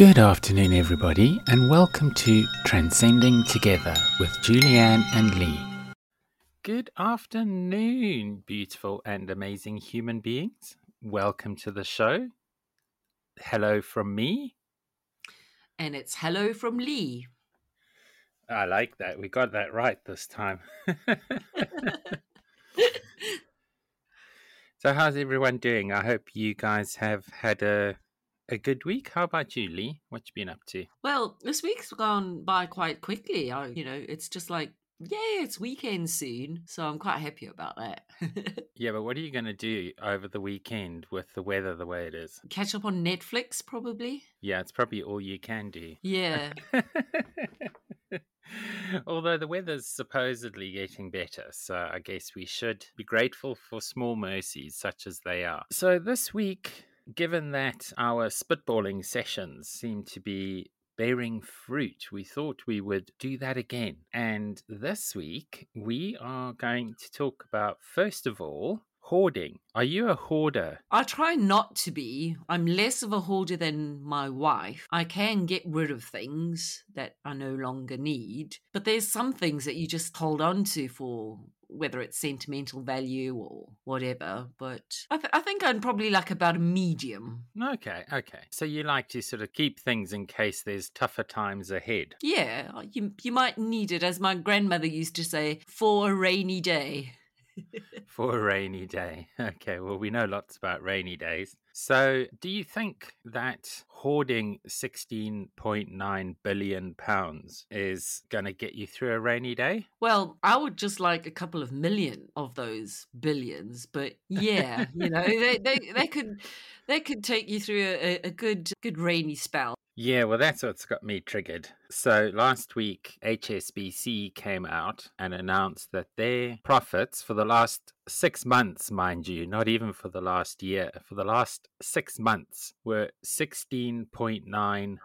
Good afternoon, everybody, and welcome to Transcending Together with Julianne and Lee. Good afternoon, beautiful and amazing human beings. Welcome to the show. Hello from me. And it's hello from Lee. I like that. We got that right this time. so, how's everyone doing? I hope you guys have had a a good week. How about you, Lee? What you been up to? Well, this week's gone by quite quickly. I, you know, it's just like, yeah, it's weekend soon, so I'm quite happy about that. yeah, but what are you going to do over the weekend with the weather the way it is? Catch up on Netflix, probably. Yeah, it's probably all you can do. Yeah. Although the weather's supposedly getting better, so I guess we should be grateful for small mercies such as they are. So this week, given that our spitballing sessions seem to be bearing fruit, we thought we would do that again. And this week, we are going to talk about, first of all, hoarding. Are you a hoarder? I try not to be. I'm less of a hoarder than my wife. I can get rid of things that I no longer need, but there's some things that you just hold on to for whether it's sentimental value or whatever. But I, th- I think I'm probably like about a medium. Okay, okay. So you like to sort of keep things in case there's tougher times ahead. Yeah, you you might need it, as my grandmother used to say, for a rainy day. For a rainy day. Okay, well, we know lots about rainy days. So, do you think that hoarding 16.9 billion pounds is going to get you through a rainy day? Well, I would just like a couple of million of those billions, but yeah, you know, they, they, they could they could take you through a, a good good rainy spell. Yeah, well, that's what's got me triggered. So last week, HSBC came out and announced that their profits for the last six months, mind you, not even for the last year, for the last six months were 16.9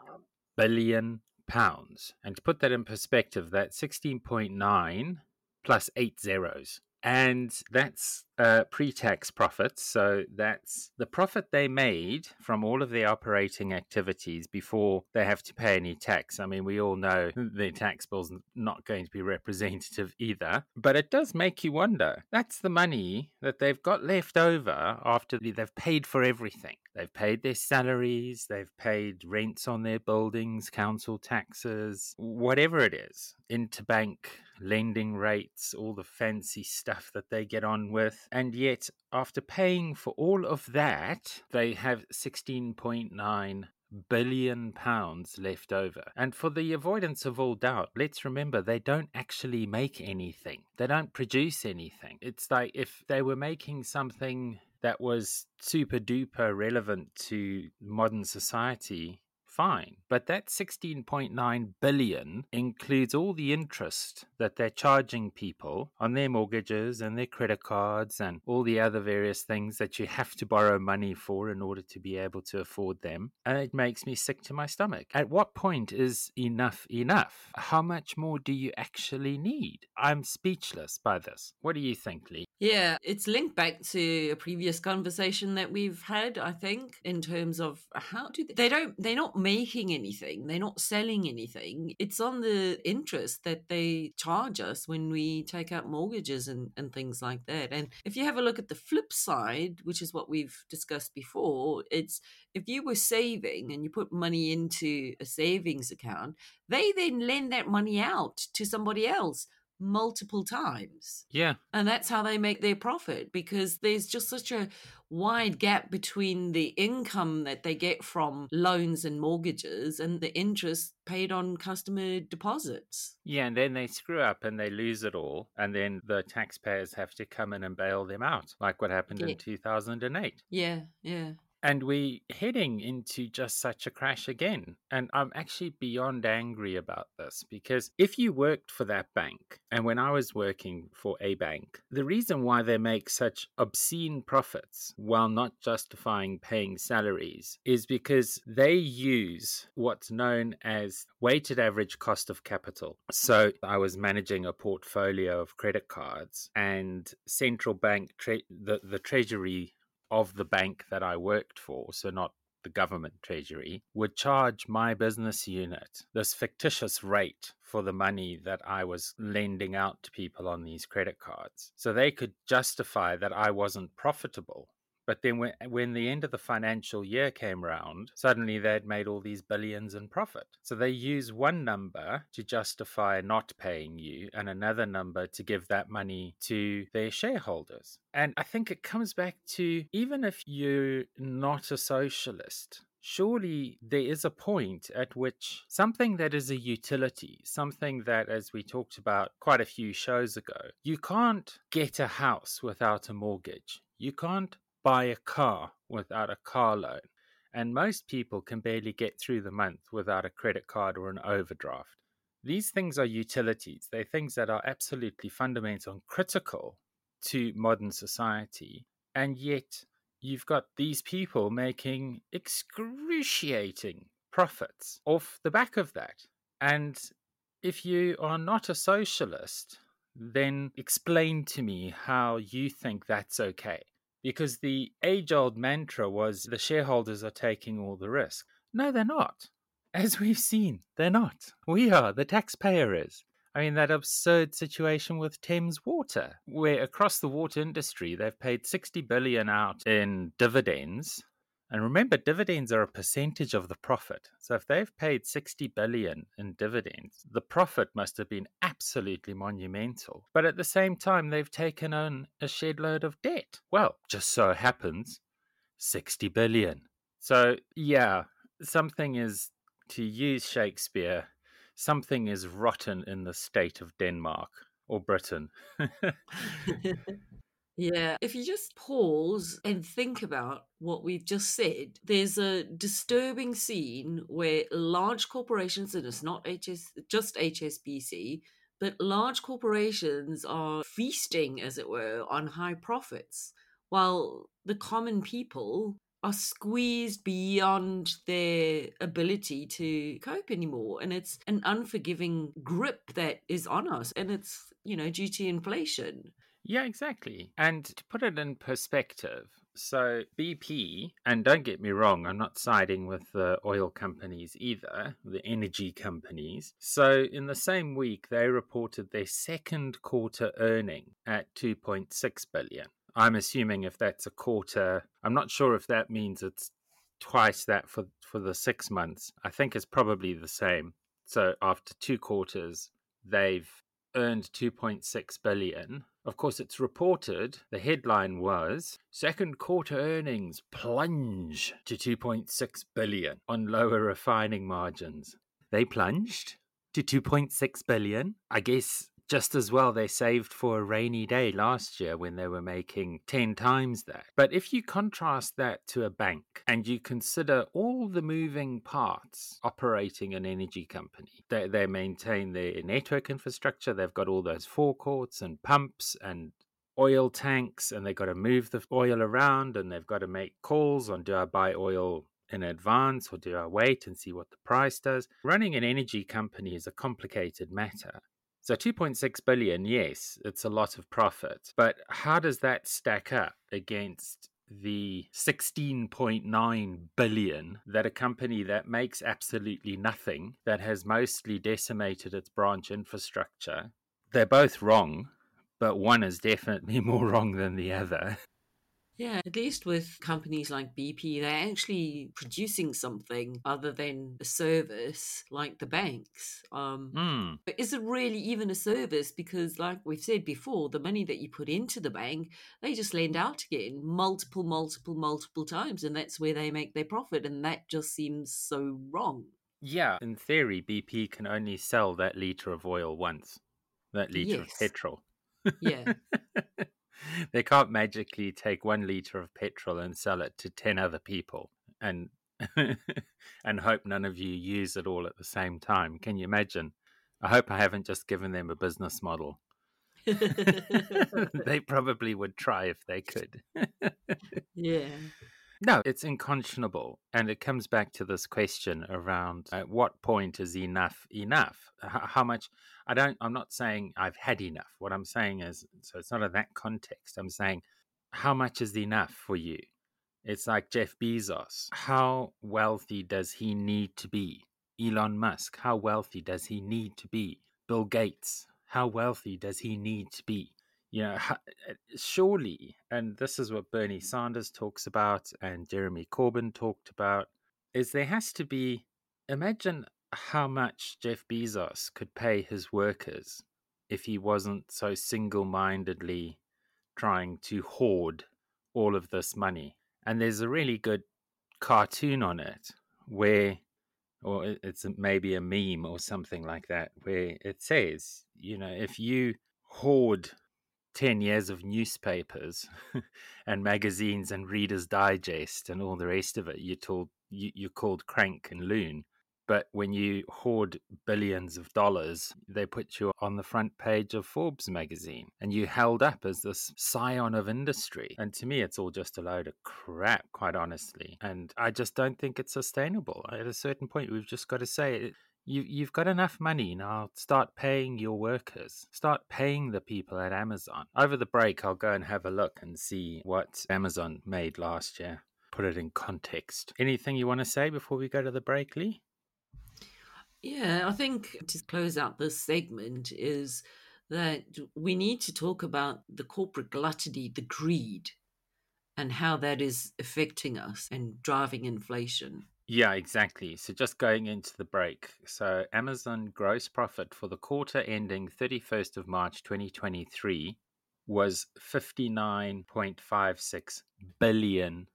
billion pounds. And to put that in perspective, that 16.9 plus eight zeros and that's uh, pre-tax profits. So that's the profit they made from all of their operating activities before they have to pay any tax. I mean, we all know their tax bill's not going to be representative either, but it does make you wonder. That's the money that they've got left over after they've paid for everything. They've paid their salaries, they've paid rents on their buildings, council taxes, whatever it is, interbank lending rates, all the fancy stuff that they get on with. And yet, after paying for all of that, they have 16.9 billion pounds left over. And for the avoidance of all doubt, let's remember they don't actually make anything. They don't produce anything. It's like if they were making something that was super duper relevant to modern society, fine. But that 16.9 billion includes all the interest that they're charging people on their mortgages and their credit cards and all the other various things that you have to borrow money for in order to be able to afford them. And it makes me sick to my stomach. At what point is enough enough? How much more do you actually need? I'm speechless by this. What do you think, Lee? Yeah, it's linked back to a previous conversation that we've had, I think, in terms of how do they, they don't they're not making anything, they're not selling anything. It's on the interest that they charge us when we take out mortgages and, and things like that. And if you have a look at the flip side, which is what we've discussed before, it's if you were saving and you put money into a savings account, they then lend that money out to somebody else multiple times. Yeah. And that's how they make their profit because there's just such a wide gap between the income that they get from loans and mortgages and the interest paid on customer deposits. Yeah, and then they screw up and they lose it all. And then the taxpayers have to come in and bail them out, like what happened yeah. in 2008. Yeah, yeah and we're heading into just such a crash again and i'm actually beyond angry about this because if you worked for that bank and when i was working for a bank the reason why they make such obscene profits while not justifying paying salaries is because they use what's known as weighted average cost of capital. So i was managing a portfolio of credit cards and central bank tre- the, the treasury of the bank that I worked for, so not the government treasury, would charge my business unit this fictitious rate for the money that I was lending out to people on these credit cards. So they could justify that I wasn't profitable but then when, when the end of the financial year came around, suddenly they'd made all these billions in profit. So they use one number to justify not paying you and another number to give that money to their shareholders. And I think it comes back to even if you're not a socialist, surely there is a point at which something that is a utility, something that, as we talked about quite a few shows ago, you can't get a house without a mortgage. You can't buy a car without a car loan. And most people can barely get through the month without a credit card or an overdraft. These things are utilities. They're things that are absolutely fundamental and critical to modern society. And yet, you've got these people making excruciating profits off the back of that. And if you are not a socialist, then explain to me how you think that's okay because the age old mantra was the shareholders are taking all the risk. No, they're not. As we've seen, they're not. We are, the taxpayer is. I mean, that absurd situation with Thames Water, where across the water industry, they've paid 60 billion out in dividends and remember, dividends are a percentage of the profit. So if they've paid 60 billion in dividends, the profit must have been absolutely monumental. But at the same time, they've taken on a shed load of debt. Well, just so happens, 60 billion. So yeah, something is, to use Shakespeare, something is rotten in the state of Denmark or Britain. Yeah, if you just pause and think about what we've just said, there's a disturbing scene where large corporations, and it's not HS, just HSBC, but large corporations are feasting, as it were, on high profits, while the common people are squeezed beyond their ability to cope anymore. And it's an unforgiving grip that is on us, and it's, you know, due to inflation. Yeah, exactly. And to put it in perspective, so BP, and don't get me wrong, I'm not siding with the oil companies either, the energy companies. So in the same week, they reported their second quarter earning at 2.6 billion. I'm assuming if that's a quarter, I'm not sure if that means it's twice that for, for the six months. I think it's probably the same. So after two quarters, they've earned 2.6 billion of course, it's reported the headline was second quarter earnings plunge to 2.6 billion on lower refining margins. They plunged to 2.6 billion. I guess just as well they saved for a rainy day last year when they were making 10 times that. But if you contrast that to a bank and you consider all the moving parts operating an energy company, they, they maintain their network infrastructure, they've got all those forecourts and pumps and oil tanks, and they've got to move the oil around and they've got to make calls on do I buy oil in advance or do I wait and see what the price does? Running an energy company is a complicated matter. So 2.6 billion, yes, it's a lot of profit. But how does that stack up against the 16.9 billion that a company that makes absolutely nothing, that has mostly decimated its branch infrastructure, they're both wrong, but one is definitely more wrong than the other. Yeah, at least with companies like BP, they're actually producing something other than a service like the banks. Um, mm. But is it really even a service? Because, like we've said before, the money that you put into the bank, they just lend out again multiple, multiple, multiple times. And that's where they make their profit. And that just seems so wrong. Yeah, in theory, BP can only sell that litre of oil once, that litre yes. of petrol. Yeah. they can't magically take one liter of petrol and sell it to 10 other people and and hope none of you use it all at the same time. Can you imagine? I hope i haven't just given them a business model. They probably would try if they could. Yeah no, it's unconscionable. And it comes back to this question around at what point is enough enough? How much? I don't, I'm not saying I've had enough. What I'm saying is, so it's not in that context. I'm saying, how much is enough for you? It's like Jeff Bezos. How wealthy does he need to be? Elon Musk, how wealthy does he need to be? Bill Gates, how wealthy does he need to be? You know, uh, surely, and this is what Bernie Sanders talks about and Jeremy Corbyn talked about, is there has to be, imagine how much Jeff Bezos could pay his workers if he wasn't so single mindedly trying to hoard all of this money. And there's a really good cartoon on it where or it's maybe a meme or something like that, where it says, you know, if you hoard 10 years of newspapers and magazines and Reader's Digest and all the rest of it, you're told you, you're called crank and loon. But when you hoard billions of dollars, they put you on the front page of Forbes magazine and you held up as this scion of industry. And to me, it's all just a load of crap, quite honestly. And I just don't think it's sustainable. At a certain point, we've just got to say, you, you've got enough money now. Start paying your workers. Start paying the people at Amazon. Over the break, I'll go and have a look and see what Amazon made last year. Put it in context. Anything you want to say before we go to the break, Lee? Yeah, I think to close out this segment is that we need to talk about the corporate gluttony, the greed, and how that is affecting us and driving inflation. Yeah, exactly. So just going into the break. So Amazon gross profit for the quarter ending 31st of March 2023 was 59.56 billion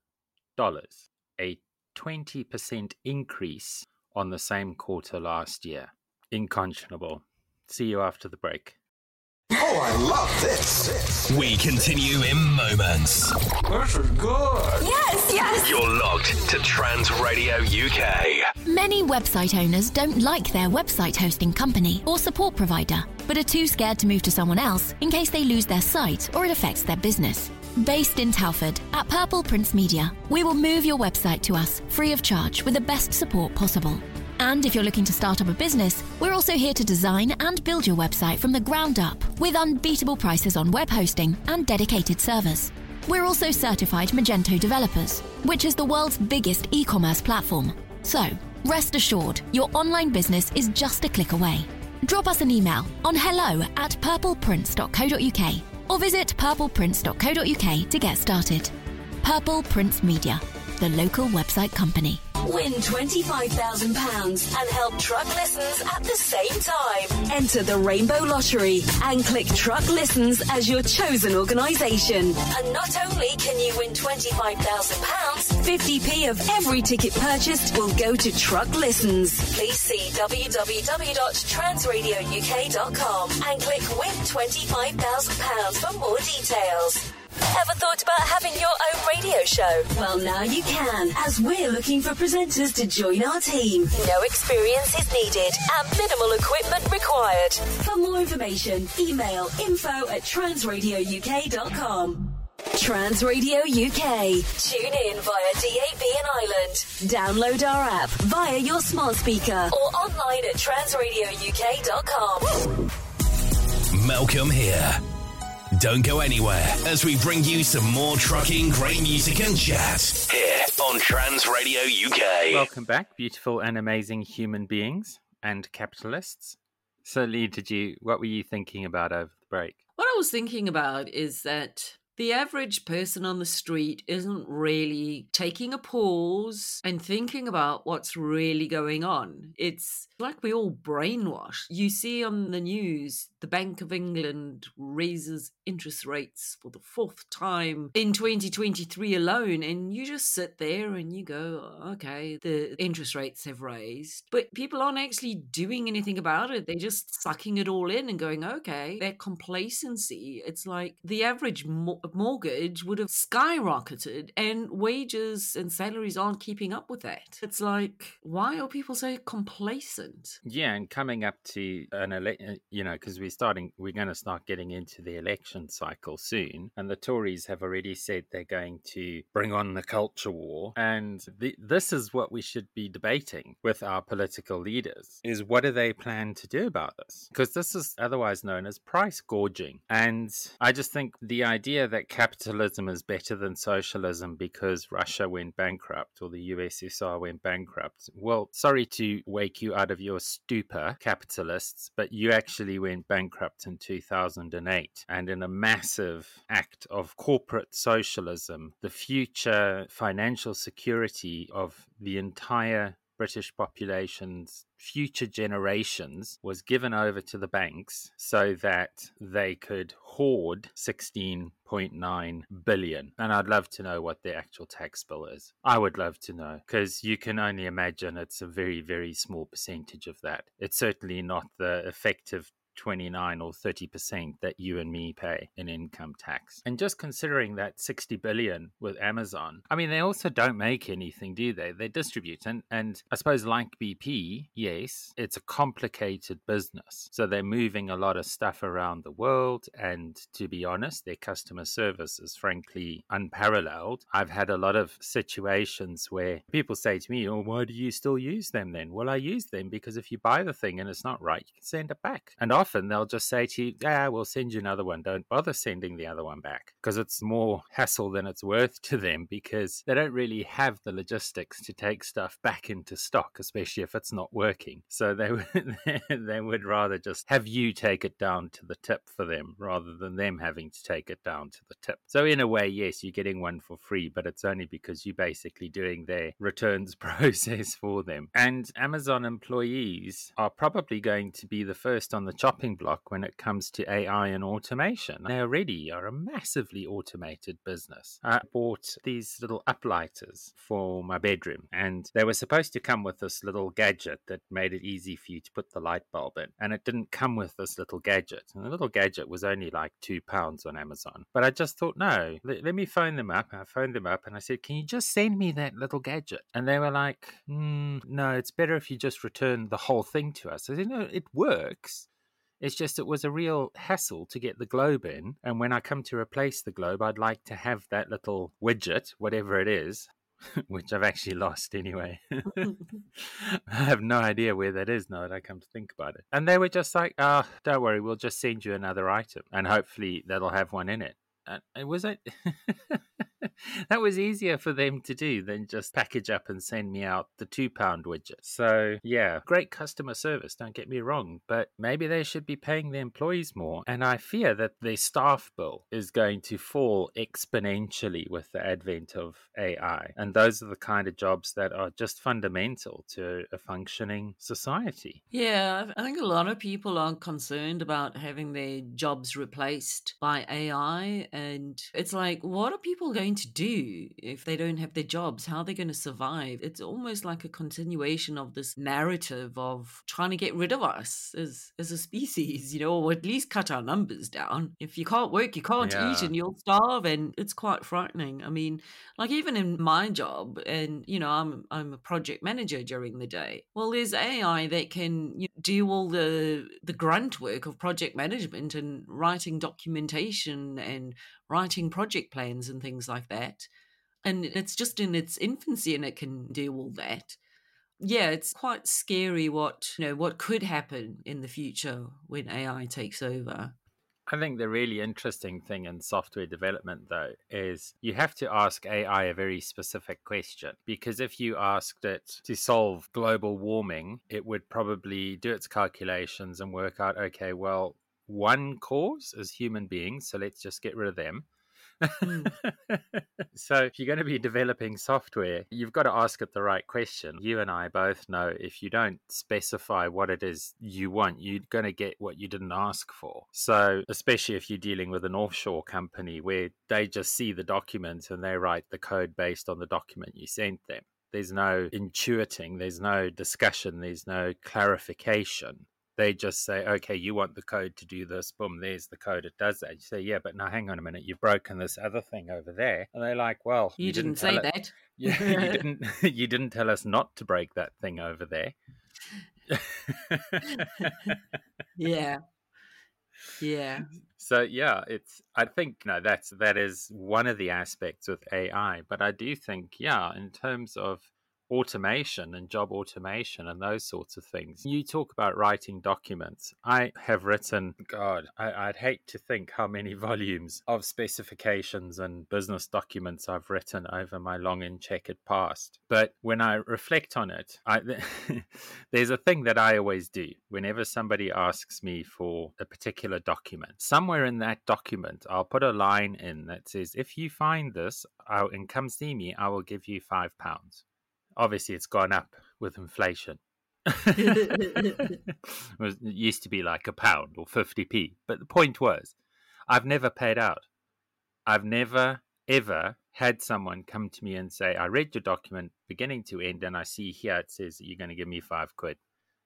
dollars, a 20% increase on the same quarter last year. Inconscionable. See you after the break. Oh, I love this. We continue in moments. This is good. Yes, yes. You're locked to Trans Radio UK. Many website owners don't like their website hosting company or support provider, but are too scared to move to someone else in case they lose their site or it affects their business. Based in Telford, at Purple Prince Media, we will move your website to us free of charge with the best support possible. And if you're looking to start up a business, we're also here to design and build your website from the ground up with unbeatable prices on web hosting and dedicated servers. We're also certified Magento developers, which is the world's biggest e commerce platform. So, rest assured, your online business is just a click away. Drop us an email on hello at purpleprince.co.uk or visit purpleprince.co.uk to get started. Purple Prince Media, the local website company. Win £25,000 and help truck listens at the same time. Enter the Rainbow Lottery and click Truck Listens as your chosen organisation. And not only can you win £25,000, 50p of every ticket purchased will go to Truck Listens. Please see www.transradiouk.com and click Win £25,000 for more details. Ever thought about having your own radio show? Well, now you can, as we're looking for presenters to join our team. No experience is needed and minimal equipment required. For more information, email info at transradiouk.com. Trans Radio UK. Tune in via DAB in Ireland. Download our app via your smart speaker or online at transradiouk.com. Malcolm here. Don't go anywhere as we bring you some more trucking, great music and chat here on Trans Radio UK. Welcome back, beautiful and amazing human beings and capitalists. So, Lee, did you? What were you thinking about over the break? What I was thinking about is that the average person on the street isn't really taking a pause and thinking about what's really going on. It's like we all brainwashed. You see on the news, the Bank of England raises interest rates for the fourth time in 2023 alone, and you just sit there and you go, okay, the interest rates have raised. But people aren't actually doing anything about it. They're just sucking it all in and going, okay, that complacency. It's like the average mo- mortgage would have skyrocketed, and wages and salaries aren't keeping up with that. It's like, why are people so complacent? Yeah, and coming up to an election, uh, you know, because we're starting, we're going to start getting into the election cycle soon, and the Tories have already said they're going to bring on the culture war, and the, this is what we should be debating with our political leaders: is what do they plan to do about this? Because this is otherwise known as price gouging, and I just think the idea that capitalism is better than socialism because Russia went bankrupt or the USSR went bankrupt. Well, sorry to wake you out of your stupor, capitalists, but you actually went bankrupt in 2008. And in a massive act of corporate socialism, the future financial security of the entire British population's future generations was given over to the banks so that they could hoard 16.9 billion. And I'd love to know what the actual tax bill is. I would love to know because you can only imagine it's a very, very small percentage of that. It's certainly not the effective 29 or 30% that you and me pay in income tax. And just considering that 60 billion with Amazon, I mean, they also don't make anything, do they? They distribute. And, and I suppose, like BP, yes, it's a complicated business. So they're moving a lot of stuff around the world. And to be honest, their customer service is frankly unparalleled. I've had a lot of situations where people say to me, Oh, why do you still use them then? Well, I use them because if you buy the thing and it's not right, you can send it back. And often often they'll just say to you, Yeah, we'll send you another one. Don't bother sending the other one back because it's more hassle than it's worth to them because they don't really have the logistics to take stuff back into stock, especially if it's not working. So they would, they would rather just have you take it down to the tip for them rather than them having to take it down to the tip. So, in a way, yes, you're getting one for free, but it's only because you're basically doing their returns process for them. And Amazon employees are probably going to be the first on the chopping chopping block when it comes to AI and automation. They already are a massively automated business. I bought these little uplighters for my bedroom, and they were supposed to come with this little gadget that made it easy for you to put the light bulb in. And it didn't come with this little gadget. And the little gadget was only like two pounds on Amazon. But I just thought, no, let, let me phone them up. I phoned them up and I said, can you just send me that little gadget? And they were like, mm, no, it's better if you just return the whole thing to us. I said, no, it works. It's just it was a real hassle to get the globe in. And when I come to replace the globe, I'd like to have that little widget, whatever it is, which I've actually lost anyway. I have no idea where that is now that I come to think about it. And they were just like, oh, don't worry, we'll just send you another item and hopefully that'll have one in it. And it was it. that was easier for them to do than just package up and send me out the two pound widget. So, yeah, great customer service, don't get me wrong, but maybe they should be paying their employees more. And I fear that their staff bill is going to fall exponentially with the advent of AI. And those are the kind of jobs that are just fundamental to a functioning society. Yeah, I think a lot of people are concerned about having their jobs replaced by AI. And it's like, what are people going to do if they don't have their jobs? How are they going to survive? It's almost like a continuation of this narrative of trying to get rid of us as, as a species, you know, or at least cut our numbers down. If you can't work, you can't yeah. eat and you'll starve. And it's quite frightening. I mean, like even in my job, and, you know, I'm, I'm a project manager during the day. Well, there's AI that can you know, do all the, the grunt work of project management and writing documentation and writing project plans and things like that. And it's just in its infancy and it can do all that. Yeah, it's quite scary what, you know, what could happen in the future when AI takes over. I think the really interesting thing in software development, though, is you have to ask AI a very specific question. Because if you asked it to solve global warming, it would probably do its calculations and work out okay, well, one cause as human beings, so let's just get rid of them. Mm. so, if you're going to be developing software, you've got to ask it the right question. You and I both know if you don't specify what it is you want, you're going to get what you didn't ask for. So, especially if you're dealing with an offshore company where they just see the document and they write the code based on the document you sent them. There's no intuiting, there's no discussion, there's no clarification they just say, okay, you want the code to do this, boom, there's the code, it does that. You say, yeah, but now hang on a minute, you've broken this other thing over there. And they're like, well, you, you didn't, didn't say it. that. Yeah, you didn't you didn't tell us not to break that thing over there. yeah. Yeah. So yeah, it's I think you know that's that is one of the aspects with AI, but I do think yeah, in terms of automation and job automation and those sorts of things. You talk about writing documents. I have written, God, I, would hate to think how many volumes of specifications and business documents I've written over my long and checkered past. But when I reflect on it, I, there's a thing that I always do whenever somebody asks me for a particular document. Somewhere in that document, I'll put a line in that says, if you find this I'll, and come see me, I will give you five pounds obviously it's gone up with inflation. it, was, it used to be like a pound or 50p. But the point was, I've never paid out. I've never, ever had someone come to me and say, I read your document beginning to end, and I see here it says that you're going to give me five quid.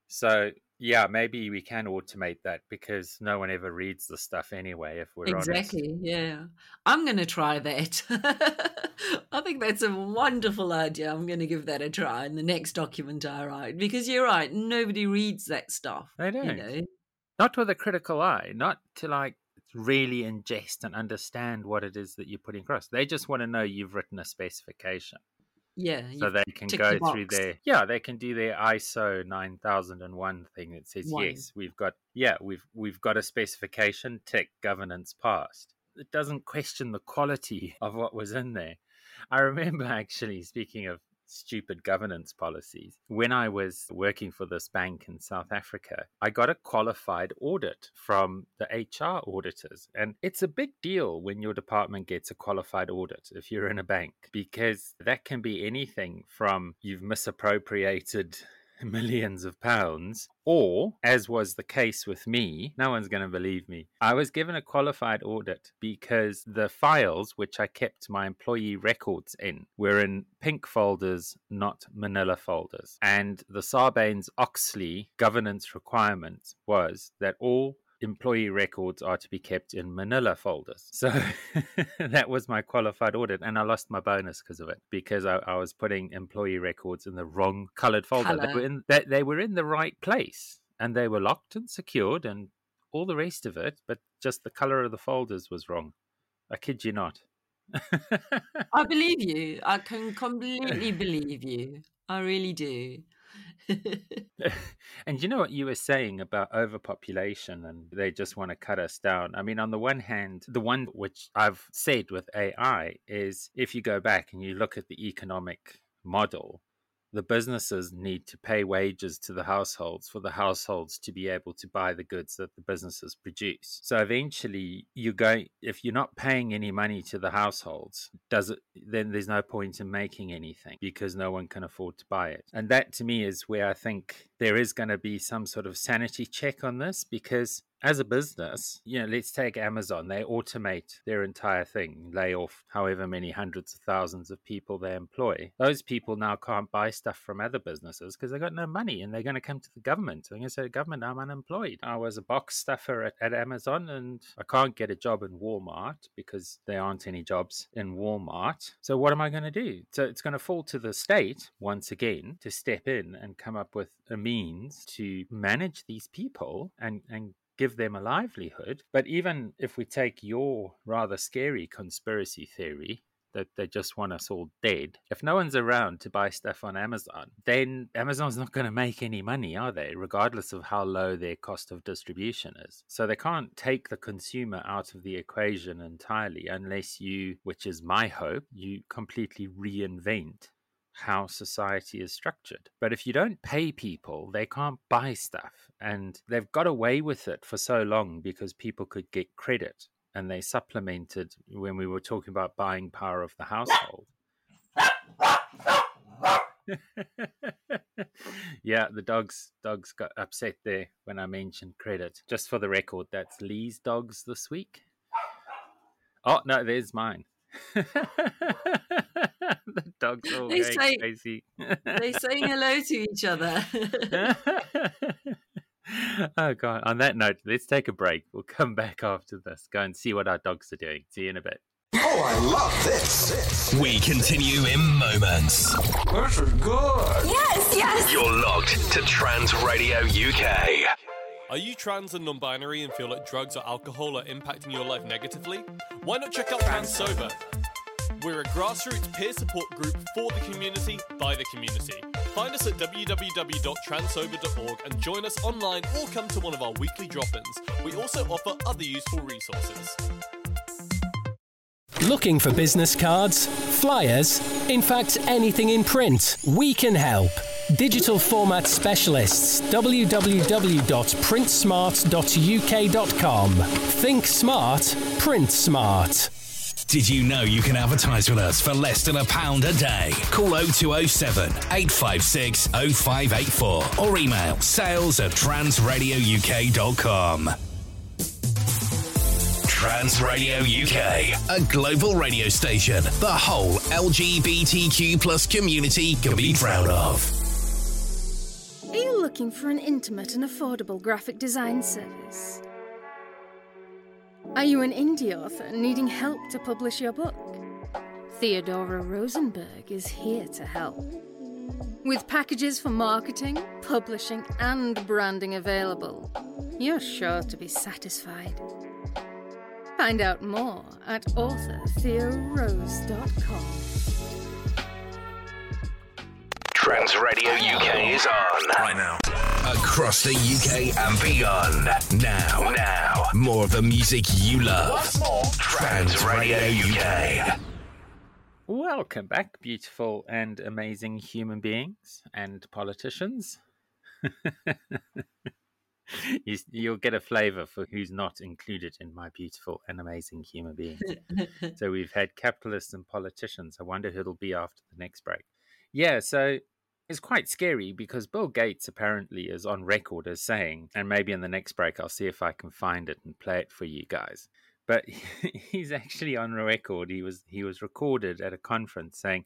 So yeah, maybe we can automate that because no one ever reads the stuff anyway. If we're exactly, honest. yeah, I'm going to try that. I think that's a wonderful idea. I'm going to give that a try in the next document I write because you're right. Nobody reads that stuff. They don't. You know? Not with a critical eye. Not to like really ingest and understand what it is that you're putting across. They just want to know you've written a specification. Yeah. So they can go the through their yeah, they can do their ISO nine thousand and one thing that says One. yes, we've got yeah, we've we've got a specification, tick, governance passed. It doesn't question the quality of what was in there. I remember actually speaking of stupid governance policies. When I was working for this bank in South Africa, I got a qualified audit from the HR auditors. And it's a big deal when your department gets a qualified audit if you're in a bank, because that can be anything from you've misappropriated millions of pounds. Or, as was the case with me, no one's going to believe me. I was given a qualified audit because the files which I kept my employee records in were in pink folders, not manila folders. And the Sarbanes Oxley governance requirement was that all employee records are to be kept in manila folders. So that was my qualified audit. And I lost my bonus because of it, because I, I, was putting employee records in the wrong colored folder. Color. They, were in, they, they were in the right place and they were locked and secured and all the rest of it, but just the color of the folders was wrong. I kid you not. I believe you. I can completely believe you. I really do. and you know what you were saying about overpopulation and they just want to cut us down. I mean, on the one hand, the one which I've said with AI is if you go back and you look at the economic model, the businesses need to pay wages to the households for the households to be able to buy the goods that the businesses produce. So eventually you go if you're not paying any money to the households, does it then there's no point in making anything because no one can afford to buy it. And that to me is where I think there is going to be some sort of sanity check on this because as a business, you know, let's take Amazon. They automate their entire thing, lay off however many hundreds of thousands of people they employ. Those people now can't buy stuff from other businesses because they got no money and they're going to come to the government. They're going to say, Government, I'm unemployed. I was a box stuffer at, at Amazon and I can't get a job in Walmart because there aren't any jobs in Walmart. So what am I going to do? So it's going to fall to the state once again to step in and come up with a means to manage these people and, and give them a livelihood. But even if we take your rather scary conspiracy theory, that they just want us all dead. If no one's around to buy stuff on Amazon, then Amazon's not going to make any money, are they? Regardless of how low their cost of distribution is. So they can't take the consumer out of the equation entirely unless you, which is my hope, you completely reinvent how society is structured. But if you don't pay people, they can't buy stuff. And they've got away with it for so long because people could get credit. And they supplemented when we were talking about buying power of the household. yeah, the dogs dogs got upset there when I mentioned credit. Just for the record, that's Lee's dogs this week. Oh no, there's mine. the dogs all they say, crazy. they saying hello to each other. oh god! On that note, let's take a break. We'll come back after this. Go and see what our dogs are doing. See you in a bit. Oh, I love this. We continue in moments. This is good. Yes, yes. You're locked to Trans Radio UK. Are you trans and non binary and feel like drugs or alcohol are impacting your life negatively? Why not check out Trans Sober? We're a grassroots peer support group for the community by the community. Find us at www.transober.org and join us online or come to one of our weekly drop ins. We also offer other useful resources. Looking for business cards, flyers, in fact, anything in print? We can help. Digital format specialists www.printsmart.uk.com. Think smart, print smart. Did you know you can advertise with us for less than a pound a day? Call 0207 856 0584 or email sales at transradiouk.com. Trans Radio UK, a global radio station the whole LGBTQ plus community can be proud of. Are you looking for an intimate and affordable graphic design service? Are you an indie author needing help to publish your book? Theodora Rosenberg is here to help. With packages for marketing, publishing, and branding available, you're sure to be satisfied. Find out more at authortheorose.com. Trans Radio UK is on right now. Across the UK and beyond. Now, now, more of the music you love. Trans Radio UK. Welcome back, beautiful and amazing human beings and politicians. you, you'll get a flavor for who's not included in my beautiful and amazing human beings. so we've had capitalists and politicians. I wonder who it'll be after the next break. Yeah, so it's quite scary because Bill Gates apparently is on record as saying, and maybe in the next break I'll see if I can find it and play it for you guys. But he's actually on record. He was he was recorded at a conference saying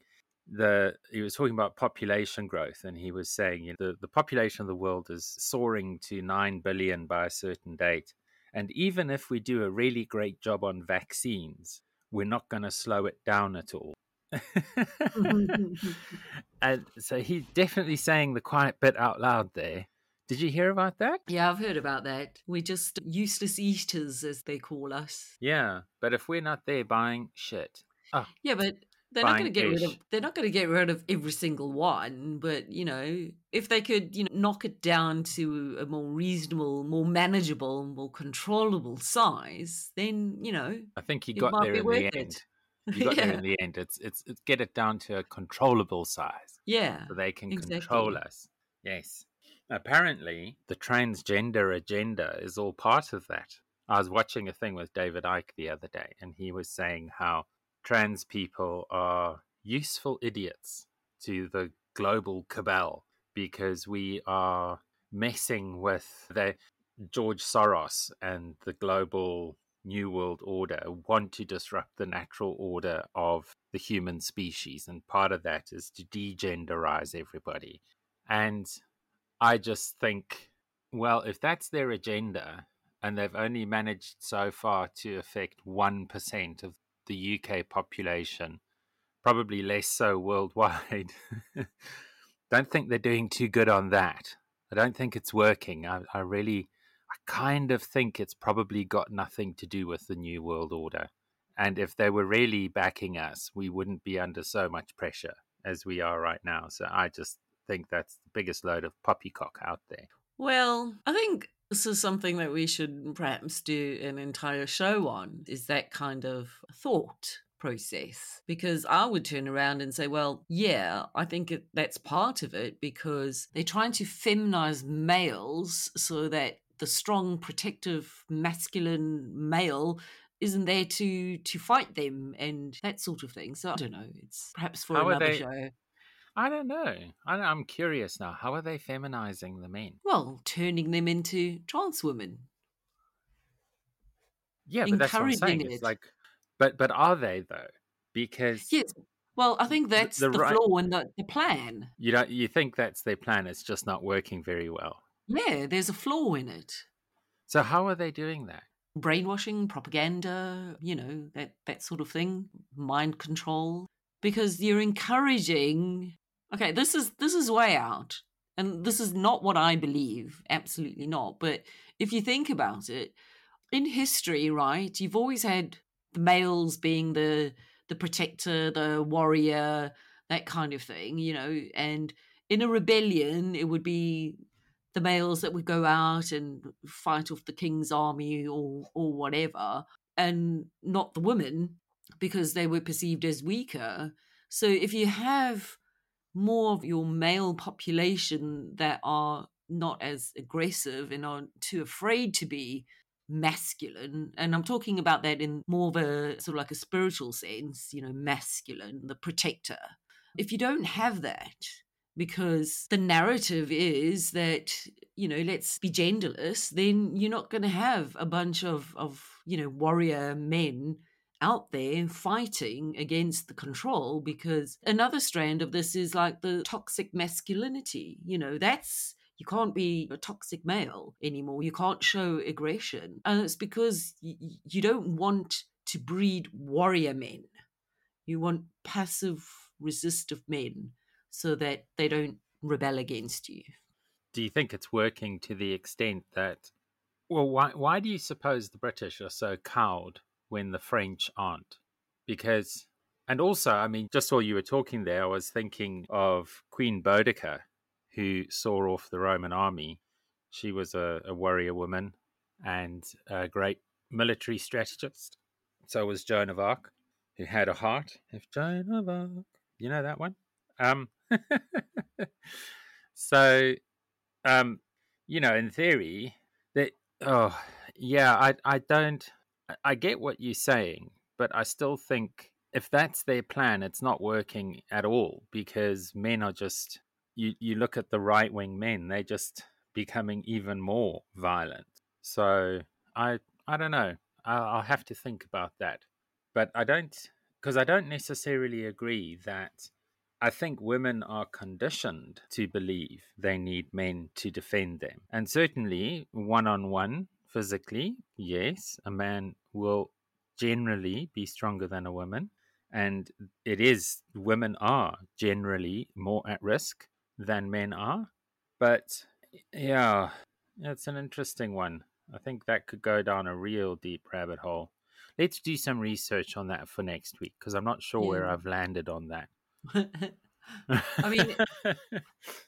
the he was talking about population growth and he was saying you know, the, the population of the world is soaring to 9 billion by a certain date and even if we do a really great job on vaccines we're not going to slow it down at all mm-hmm. Mm-hmm. And so he's definitely saying the quiet bit out loud there did you hear about that Yeah, I've heard about that. We're just useless eaters, as they call us. yeah but if we're not there buying shit oh Yeah, but they're not going to get rid of they're not going to get rid of every single one but you know if they could you know knock it down to a more reasonable more manageable more controllable size then you know I think he got there in the it. He got there in the end. It's, it's it's get it down to a controllable size yeah so they can exactly. control us. Yes. Apparently, the transgender agenda is all part of that. I was watching a thing with David Icke the other day, and he was saying how trans people are useful idiots to the global cabal because we are messing with the George Soros and the global New World Order want to disrupt the natural order of the human species. And part of that is to degenderize everybody. And I just think, well, if that's their agenda and they've only managed so far to affect 1% of the UK population, probably less so worldwide, don't think they're doing too good on that. I don't think it's working. I, I really, I kind of think it's probably got nothing to do with the New World Order. And if they were really backing us, we wouldn't be under so much pressure as we are right now. So I just think that's the biggest load of poppycock out there. well i think this is something that we should perhaps do an entire show on is that kind of thought process because i would turn around and say well yeah i think it, that's part of it because they're trying to feminize males so that the strong protective masculine male isn't there to to fight them and that sort of thing so i don't know it's perhaps for How another they- show I don't know. I, I'm curious now. How are they feminizing the men? well turning them into trans women Yeah, but that's what I'm saying. Encouraging It's like, but but are they though? Because Yes. Well, I think that's the the, right- flaw in the, the plan. you don't you think that's their plan. It's just not working very well. Yeah, there's a flaw in it. So how are they doing that? Brainwashing, propaganda, you know, that, that sort of thing, mind control. Because you're encouraging okay, this is this is way out. And this is not what I believe, absolutely not. But if you think about it, in history, right, you've always had the males being the the protector, the warrior, that kind of thing, you know. And in a rebellion, it would be the males that would go out and fight off the king's army or or whatever, and not the women because they were perceived as weaker. So if you have more of your male population that are not as aggressive and are too afraid to be masculine and i'm talking about that in more of a sort of like a spiritual sense you know masculine the protector if you don't have that because the narrative is that you know let's be genderless then you're not going to have a bunch of of you know warrior men out there fighting against the control because another strand of this is like the toxic masculinity you know that's you can't be a toxic male anymore you can't show aggression and it's because y- you don't want to breed warrior men you want passive resistive men so that they don't rebel against you do you think it's working to the extent that well why why do you suppose the british are so cowed when the French aren't. Because, and also, I mean, just while you were talking there, I was thinking of Queen Boudica, who saw off the Roman army. She was a, a warrior woman and a great military strategist. So was Joan of Arc, who had a heart. If Joan of Arc, you know that one? Um, so, um, you know, in theory, that, oh, yeah, I, I don't I get what you're saying, but I still think if that's their plan, it's not working at all because men are just you. You look at the right wing men; they're just becoming even more violent. So I I don't know. I'll, I'll have to think about that, but I don't because I don't necessarily agree that. I think women are conditioned to believe they need men to defend them. And certainly, one on one, physically, yes, a man will generally be stronger than a woman. And it is, women are generally more at risk than men are. But yeah, it's an interesting one. I think that could go down a real deep rabbit hole. Let's do some research on that for next week because I'm not sure yeah. where I've landed on that. I mean,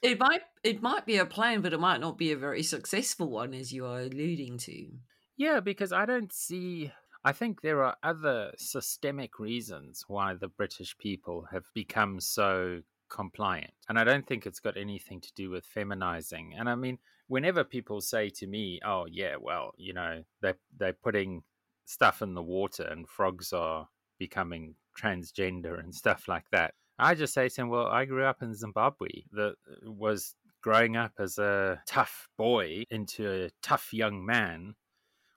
it might it might be a plan, but it might not be a very successful one, as you are alluding to. Yeah, because I don't see. I think there are other systemic reasons why the British people have become so compliant. And I don't think it's got anything to do with feminizing. And I mean, whenever people say to me, oh, yeah, well, you know, they're, they're putting stuff in the water and frogs are becoming transgender and stuff like that. I just say to him, well, I grew up in Zimbabwe that uh, was growing up as a tough boy into a tough young man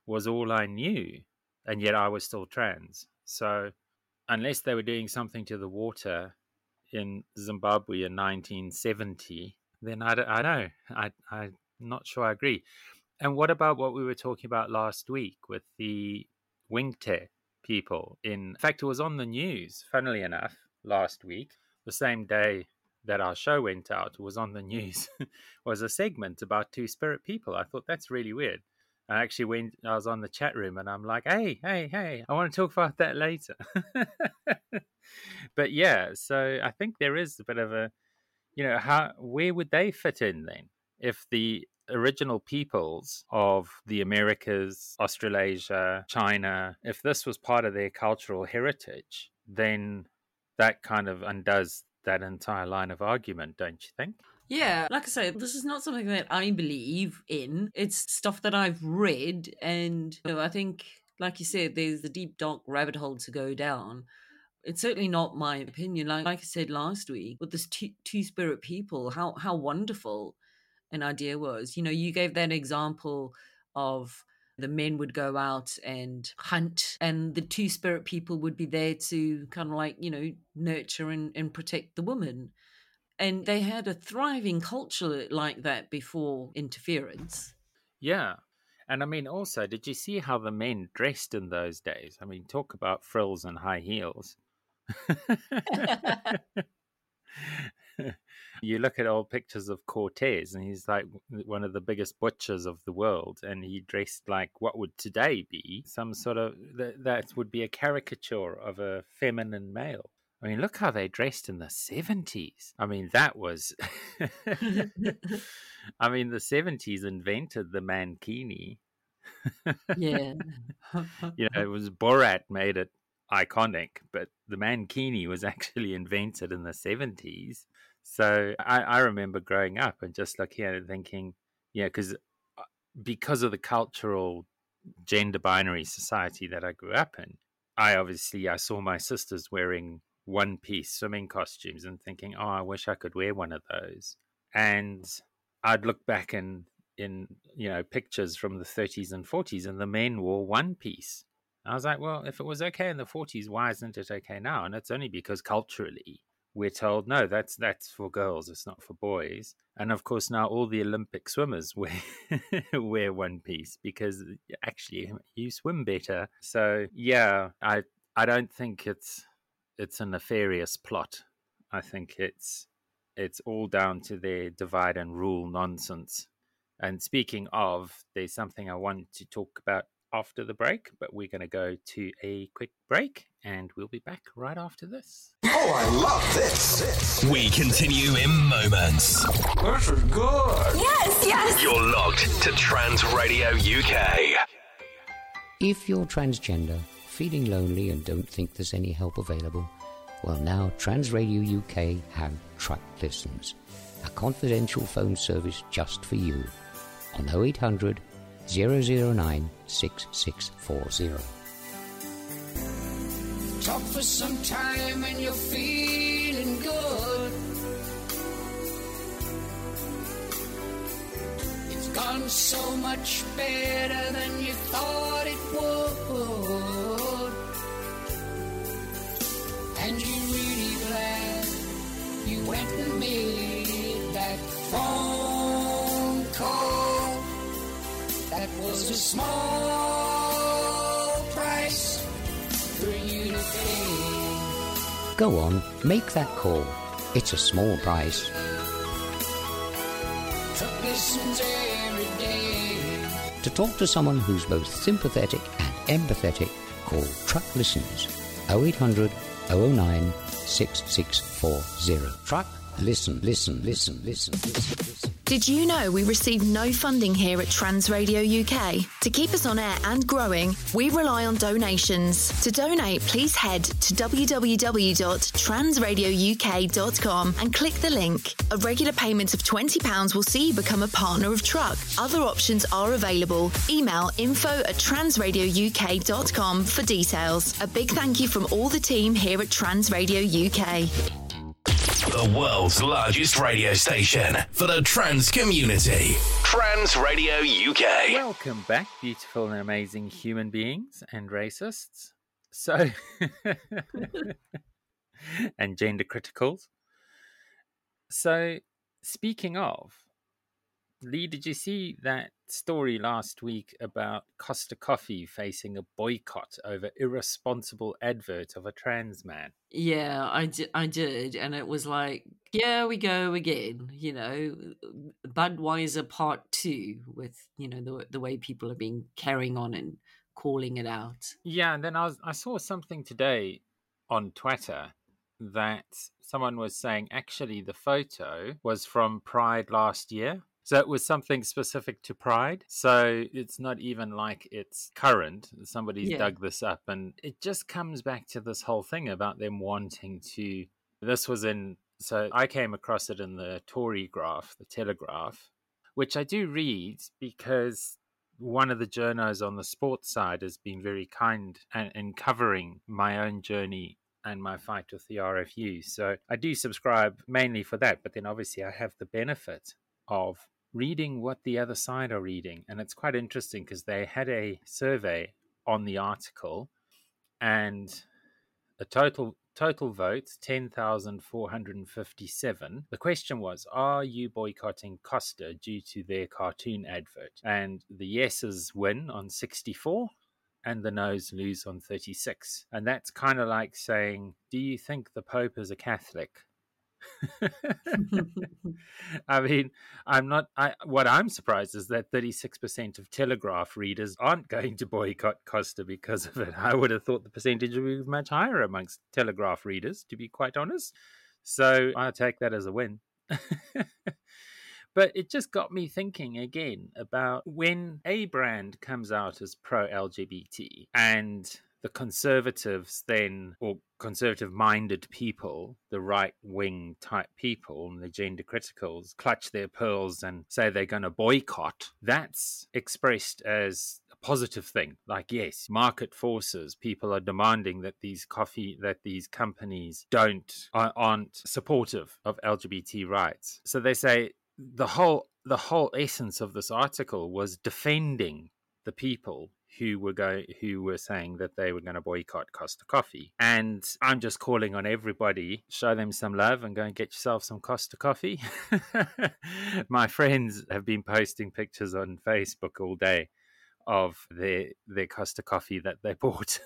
was all I knew. And yet I was still trans. So unless they were doing something to the water in Zimbabwe in 1970, then I I know. I, I'm not sure I agree. And what about what we were talking about last week with the Winkte people? In fact, it was on the news, funnily enough last week, the same day that our show went out was on the news, was a segment about two spirit people. I thought that's really weird. I actually went, I was on the chat room and I'm like, hey, hey, hey, I want to talk about that later. but yeah, so I think there is a bit of a, you know, how, where would they fit in then? If the original peoples of the Americas, Australasia, China, if this was part of their cultural heritage, then that kind of undoes that entire line of argument, don't you think? Yeah, like I say, this is not something that I believe in. It's stuff that I've read, and you know, I think, like you said, there's a deep, dark rabbit hole to go down. It's certainly not my opinion. Like, like I said last week, with this two, two spirit people, how how wonderful an idea was. You know, you gave that example of the men would go out and hunt and the two spirit people would be there to kind of like you know nurture and, and protect the woman. And they had a thriving culture like that before interference. Yeah. And i mean also did you see how the men dressed in those days? I mean talk about frills and high heels you look at old pictures of Cortez, and he's like one of the biggest butchers of the world, and he dressed like what would today be some sort of that would be a caricature of a feminine male. I mean, look how they dressed in the 70s. I mean, that was. I mean, the 70s invented the mankini. yeah. you know, it was Borat made it iconic, but the mankini was actually invented in the 70s. So I, I remember growing up and just looking at it thinking, yeah, because uh, because of the cultural gender binary society that I grew up in, I obviously I saw my sisters wearing one piece swimming costumes and thinking, oh, I wish I could wear one of those. And I'd look back in in you know pictures from the 30s and 40s, and the men wore one piece. I was like, well, if it was okay in the 40s, why isn't it okay now? And it's only because culturally we're told no, that's that's for girls, it's not for boys. And of course, now all the Olympic swimmers wear wear one piece because uh, actually you swim better. So yeah, I I don't think it's it's a nefarious plot. I think it's it's all down to their divide and rule nonsense. And speaking of, there's something I want to talk about after the break, but we're going to go to a quick break and we'll be back right after this. Oh, I love this. We continue in moments. This is good. Yes, yes. You're locked to Trans Radio UK. If you're transgender, feeling lonely, and don't think there's any help available, well, now Trans Radio UK have TRUK Listens, a confidential phone service just for you on 0800 009 6640. Talk for some time and you're feeling good. It's gone so much better than you thought it would. And you're really glad you went and made that phone was a small price for you to pay. Go on, make that call. It's a small price. TRUK listens every day. To talk to someone who's both sympathetic and empathetic, call TRUK Listens 0800 009 6640. TRUK Listen, listen, listen, listen, listen, listen. Did you know we receive no funding here at Trans Radio UK? To keep us on air and growing, we rely on donations. To donate, please head to www.transradiouk.com and click the link. A regular payment of £20 will see you become a partner of TRUK. Other options are available. Email info at transradiouk.com for details. A big thank you from all the team here at Trans Radio UK. The world's largest radio station for the trans community. Trans Radio UK. Welcome back, beautiful and amazing human beings and racists. So, and gender criticals. So, speaking of, Lee, did you see that story last week about Costa Coffee facing a boycott over irresponsible advert of a trans man? Yeah, I did, I did, and it was like, yeah, we go again. You know, uh, Budweiser Part Two with you know the the way people have been carrying on and calling it out. Yeah, and then I was I saw something today on Twitter that someone was saying actually the photo was from Pride last year. So it was something specific to Pride. So it's not even like it's current. Somebody's Yeah. dug this up. And it just comes back to this whole thing about them wanting to. This was in. So I came across it in the Tory graph, the Telegraph, which I do read because one of the journos on the sports side has been very kind and in covering my own journey and my fight with the RFU. So I do subscribe mainly for that, but then obviously I have the benefit of reading what the other side are reading. And it's quite interesting because they had a survey on the article and a total total votes 10,457. The question was Are you boycotting Costa due to their cartoon advert? And the yeses win on 64 and the noes lose on 36. And that's kind of like saying, Do you think the Pope is a Catholic? I mean, I'm not. I what I'm surprised is that 36% of Telegraph readers aren't going to boycott Costa because of it. I would have thought the percentage would be much higher amongst Telegraph readers, to be quite honest. So I take that as a win. but it just got me thinking again about when a brand comes out as pro LGBT and the conservatives then, or conservative minded people, the right wing type people, and the gender criticals, clutch their pearls and say they're going to boycott, that's expressed as a positive thing. Like, yes, market forces, people are demanding that these coffee, that these companies don't, aren't supportive of LGBT rights. So they say the whole, the whole essence of this article was defending the people who were going who were saying that they were going to boycott Costa Coffee. And I'm just calling on everybody, show them some love and go and get yourself some Costa Coffee. My friends have been posting pictures on Facebook all day of their their Costa Coffee that they bought.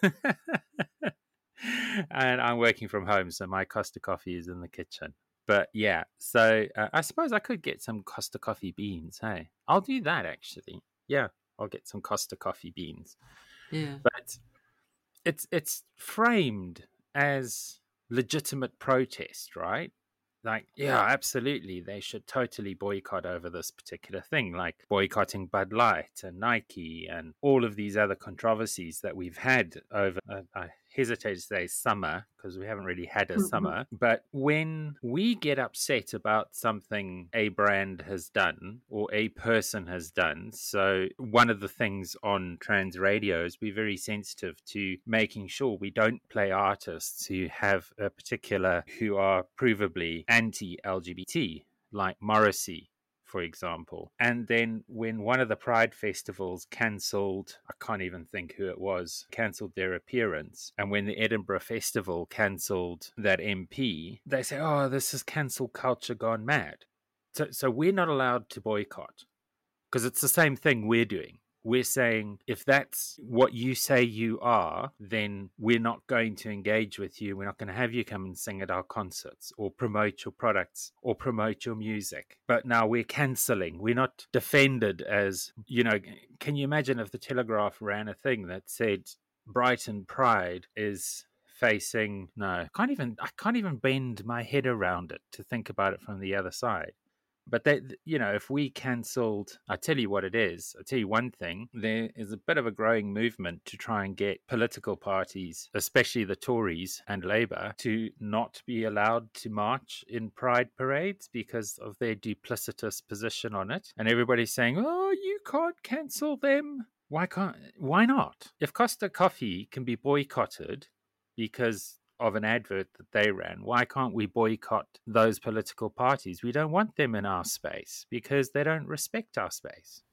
and I'm working from home, so my Costa Coffee is in the kitchen. But yeah, so uh, I suppose I could get some Costa Coffee beans. Hey, I'll do that actually. Yeah, I'll get some Costa coffee beans. Yeah. But it's it's framed as legitimate protest, right? Like, yeah, absolutely. They should totally boycott over this particular thing, like boycotting Bud Light and Nike and all of these other controversies that we've had over, uh, I hesitate to say summer because we haven't really had a mm-hmm. summer. But when we get upset about something a brand has done or a person has done, so one of the things on trans radio is we're very sensitive to making sure we don't play artists who have a particular who are provably anti LGBT like Morrissey for example. And then when one of the Pride festivals cancelled, I can't even think who it was, cancelled their appearance. And when the Edinburgh Festival cancelled that MP, they say, oh, this is cancel culture gone mad. So, so we're not allowed to boycott because it's the same thing we're doing we're saying if that's what you say you are, then we're not going to engage with you. We're not going to have you come and sing at our concerts or promote your products or promote your music. But now we're cancelling. We're not defended as, you know, can you imagine if the Telegraph ran a thing that said Brighton Pride is facing no can't even i can't even bend my head around it to think about it from the other side but they, you know, if we cancelled, I tell you what it is. I tell you one thing: there is a bit of a growing movement to try and get political parties, especially the Tories and Labour, to not be allowed to march in Pride parades because of their duplicitous position on it. And everybody's saying, "Oh, you can't cancel them." Why can't? Why not? If Costa Coffee can be boycotted because of an advert that they ran. Why can't we boycott those political parties? We don't want them in our space because they don't respect our space.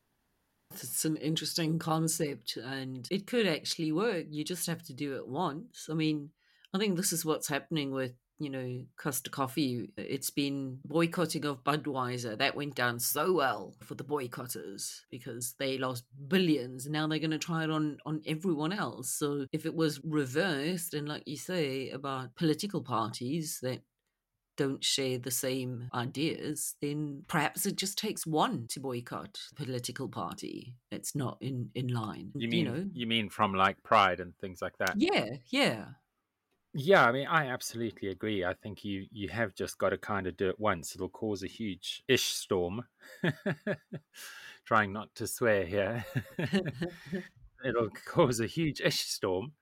It's an interesting concept and it could actually work. You just have to do it once. I mean, I think this is what's happening with you know, Costa Coffee, it's been boycotting of Budweiser. That went down so well for the boycotters because they lost billions. Now they're going to try it on, on everyone else. So if it was reversed, and like you say about political parties that don't share the same ideas, then perhaps it just takes one to boycott a political party that's not in, in line. You mean you, know? you mean from like Pride and things like that? Yeah, yeah. Yeah, I mean, I absolutely agree. I think you you have just got to kind of do it once. It'll cause a huge ish storm. Trying not to swear here. It'll cause a huge ish storm.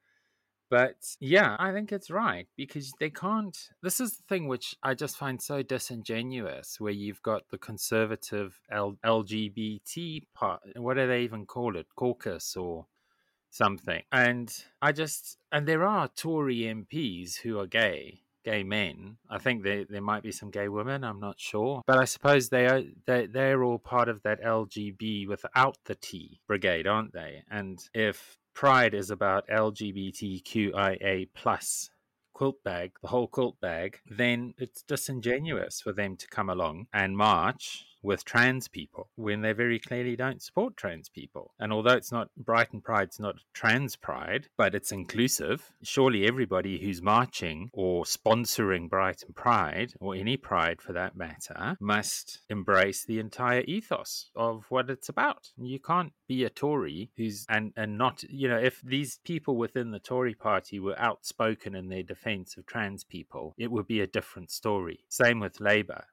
But yeah, I think it's right because they can't. This is the thing which I just find so disingenuous, where you've got the conservative L- LGBT part. What do they even call it? Caucus or something. And I just, and there are Tory MPs who are gay, gay men. I think there there might be some gay women. I'm not sure, but I suppose they are they they're all part of that LGB without the T brigade, aren't they? And if Pride is about LGBTQIA plus quilt bag, the whole quilt bag, then it's disingenuous for them to come along and march with trans people when they very clearly don't support trans people. And although it's not Brighton Pride's not trans pride, but it's inclusive, surely everybody who's marching or sponsoring Brighton Pride or any pride for that matter must embrace the entire ethos of what it's about. You can't be a Tory who's and and not you know if these people within the Tory party were outspoken in their defense of trans people, it would be a different story. Same with Labour.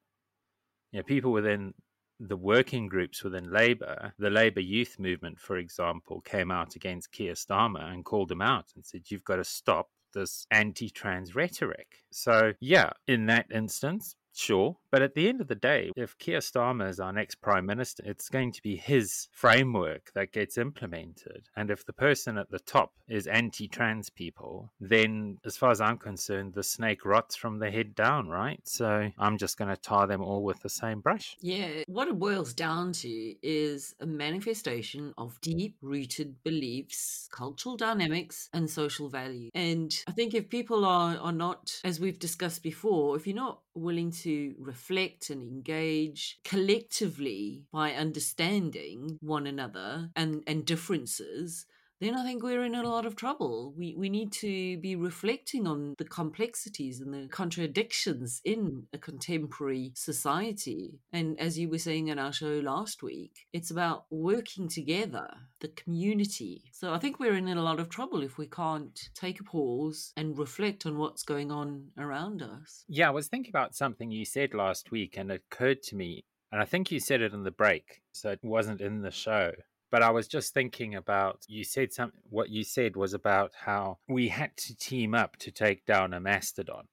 You know, people within the working groups within Labour, the Labour youth movement, for example, came out against Keir Starmer and called him out and said, You've got to stop this anti trans rhetoric. So, yeah, in that instance, Sure. But at the end of the day, if Keir Starmer is our next prime minister, it's going to be his framework that gets implemented. And if the person at the top is anti trans people, then as far as I'm concerned, the snake rots from the head down, right? So I'm just going to tar them all with the same brush. Yeah. What it boils down to is a manifestation of deep rooted beliefs, cultural dynamics, and social value. And I think if people are, are not, as we've discussed before, if you're not willing to reflect and engage collectively by understanding one another and, and differences, then I think we're in a lot of trouble. We we need to be reflecting on the complexities and the contradictions in a contemporary society. And as you were saying in our show last week, it's about working together, the community. So I think we're in a lot of trouble if we can't take a pause and reflect on what's going on around us. Yeah, I was thinking about something you said last week and it occurred to me and I think you said it in the break, so it wasn't in the show but I was just thinking about you said some what you said was about how we had to team up to take down a mastodon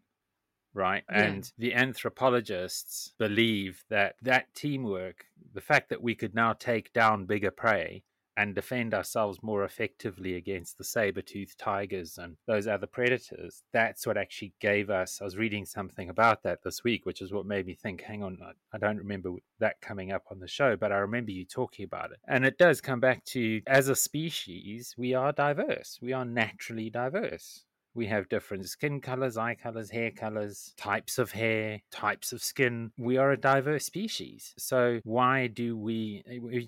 right yeah. and the anthropologists believe that that teamwork the fact that we could now take down bigger prey and defend ourselves more effectively against the saber-toothed tigers and those other predators. That's what actually gave us. I was reading something about that this week, which is what made me think, hang on, I don't remember that coming up on the show, but I remember you talking about it. And it does come back to as a species, we are diverse. We are naturally diverse. We have different skin colors, eye colors, hair colors, types of hair, types of skin. We are a diverse species. So why do we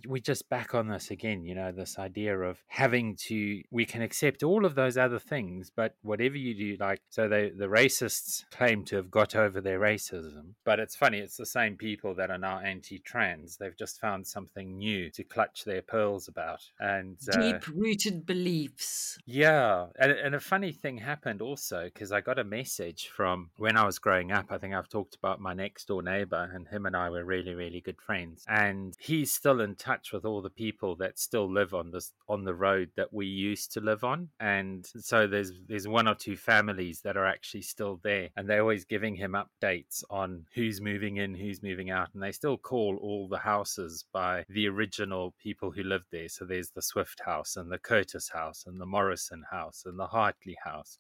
we just back on this again, you know, this idea of having to we can accept all of those other things, but whatever you do like so they the racists claim to have got over their racism, but it's funny, it's the same people that are now anti-trans. They've just found something new to clutch their pearls about. And uh, deep rooted beliefs. Yeah. And, and a funny thing happened happened also because I got a message from when I was growing up. I think I've talked about my next door neighbor, and him and I were really, really good friends. And he's still in touch with all the people that still live on this on the road that we used to live on. And so there's there's one or two families that are actually still there, and they're always giving him updates on who's moving in, who's moving out, and they still call all the houses by the original people who lived there. So there's the Swift house and the Curtis house and the Morrison house and the Hartley house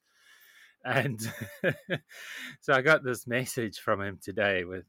and so I got this message from him today with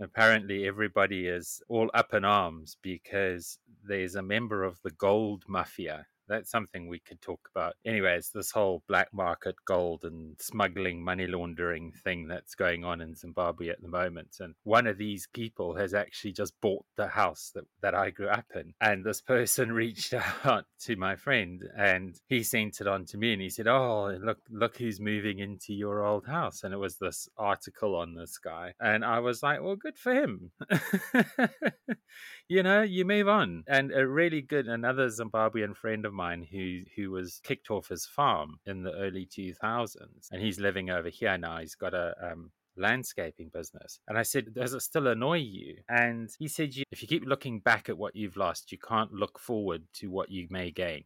apparently everybody is all up in arms because there's a member of the gold mafia that's something we could talk about. Anyways, this whole black market gold and smuggling, money laundering thing that's going on in Zimbabwe at the moment. And one of these people has actually just bought the house that, that I grew up in. And this person reached out to my friend and he sent it on to me and he said, Oh, look, look who's moving into your old house. And it was this article on this guy. And I was like, Well, good for him. you know, you move on. And a really good, another Zimbabwean friend of mine who who was kicked off his farm in the early 2000s, and he's living over here now. He's got a um, landscaping business. And I said, Does it still annoy you? And he said, If you keep looking back at what you've lost, you can't look forward to what you may gain.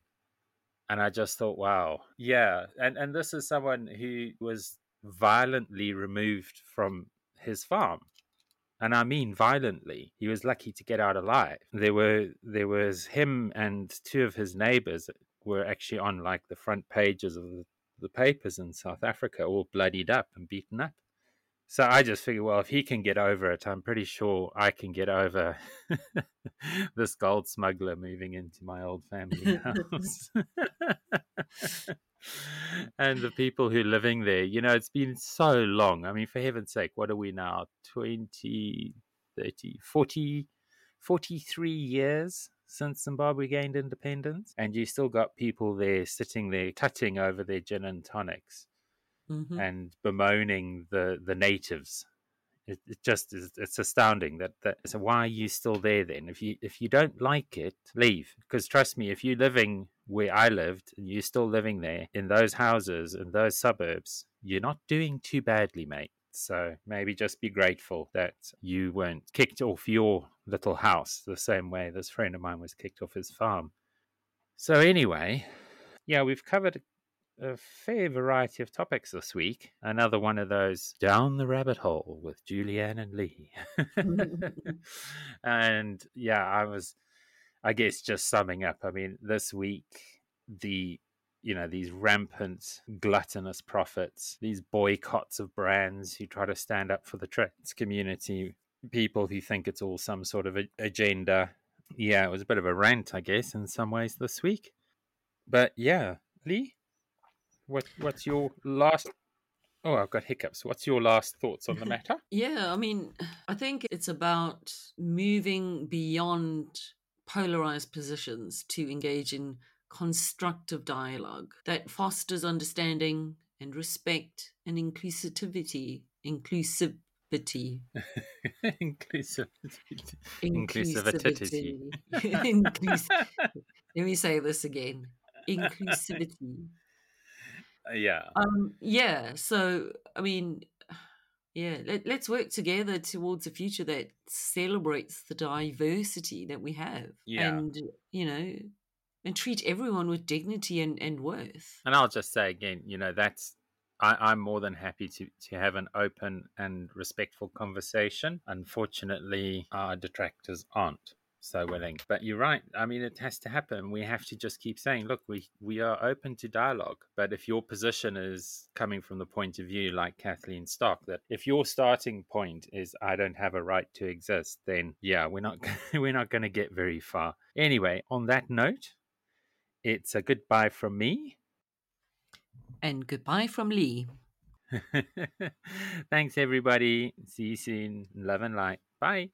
And I just thought, wow, yeah. And and this is someone who was violently removed from his farm and I mean violently. He was lucky to get out alive. There were there was him and two of his neighbors were actually on like the front pages of the, the papers in South Africa, all bloodied up and beaten up. So I just figured, well, if he can get over it, I'm pretty sure I can get over this gold smuggler moving into my old family house and the people who are living there. You know, it's been so long. I mean, for heaven's sake, what are we now? 20, 30, 40, 43 years since Zimbabwe gained independence, and you still got people there sitting there tutting over their gin and tonics Mhm. and bemoaning the, the natives. It, it just is it's astounding that, that so why are you still there then if you if you don't like it leave because trust me if you're living where I lived and you're still living there in those houses in those suburbs you're not doing too badly mate so maybe just be grateful that you weren't kicked off your little house the same way this friend of mine was kicked off his farm so anyway yeah we've covered a fair variety of topics this week. Another one of those down the rabbit hole with Julianne and Lee. and yeah, I was, I guess, just summing up. I mean, this week, the you know these rampant gluttonous profits these boycotts of brands who try to stand up for the trans community people who think it's all some sort of a- agenda. Yeah it was a bit of a rant i guess in some ways this week. But yeah lee what what's your last oh i've got hiccups. What's your last thoughts on the matter? Yeah, I mean, I think it's about moving beyond polarized positions to engage in constructive dialogue that fosters understanding and respect and inclusivity. Inclusivity. inclusive Inclusivity. Inclus- Let me say this again. Inclusivity. yeah Um, yeah. So, I mean, yeah, let, let's work together towards a future that celebrates the diversity that we have. Yeah. And, you know, and treat everyone with dignity and, and worth. And I'll just say again, you know, that's I, I'm more than happy to to have an open and respectful conversation. Unfortunately, our detractors aren't so willing. But you're right. I mean, it has to happen. We have to just keep saying, look, we we are open to dialogue. But if your position is coming from the point of view like Kathleen Stock, that if your starting point is I don't have a right to exist, then yeah, we're not we're not going to get very far. Anyway, on that note, it's a goodbye from me. And goodbye from Lee. Thanks, everybody. See you soon. Love and light. Bye.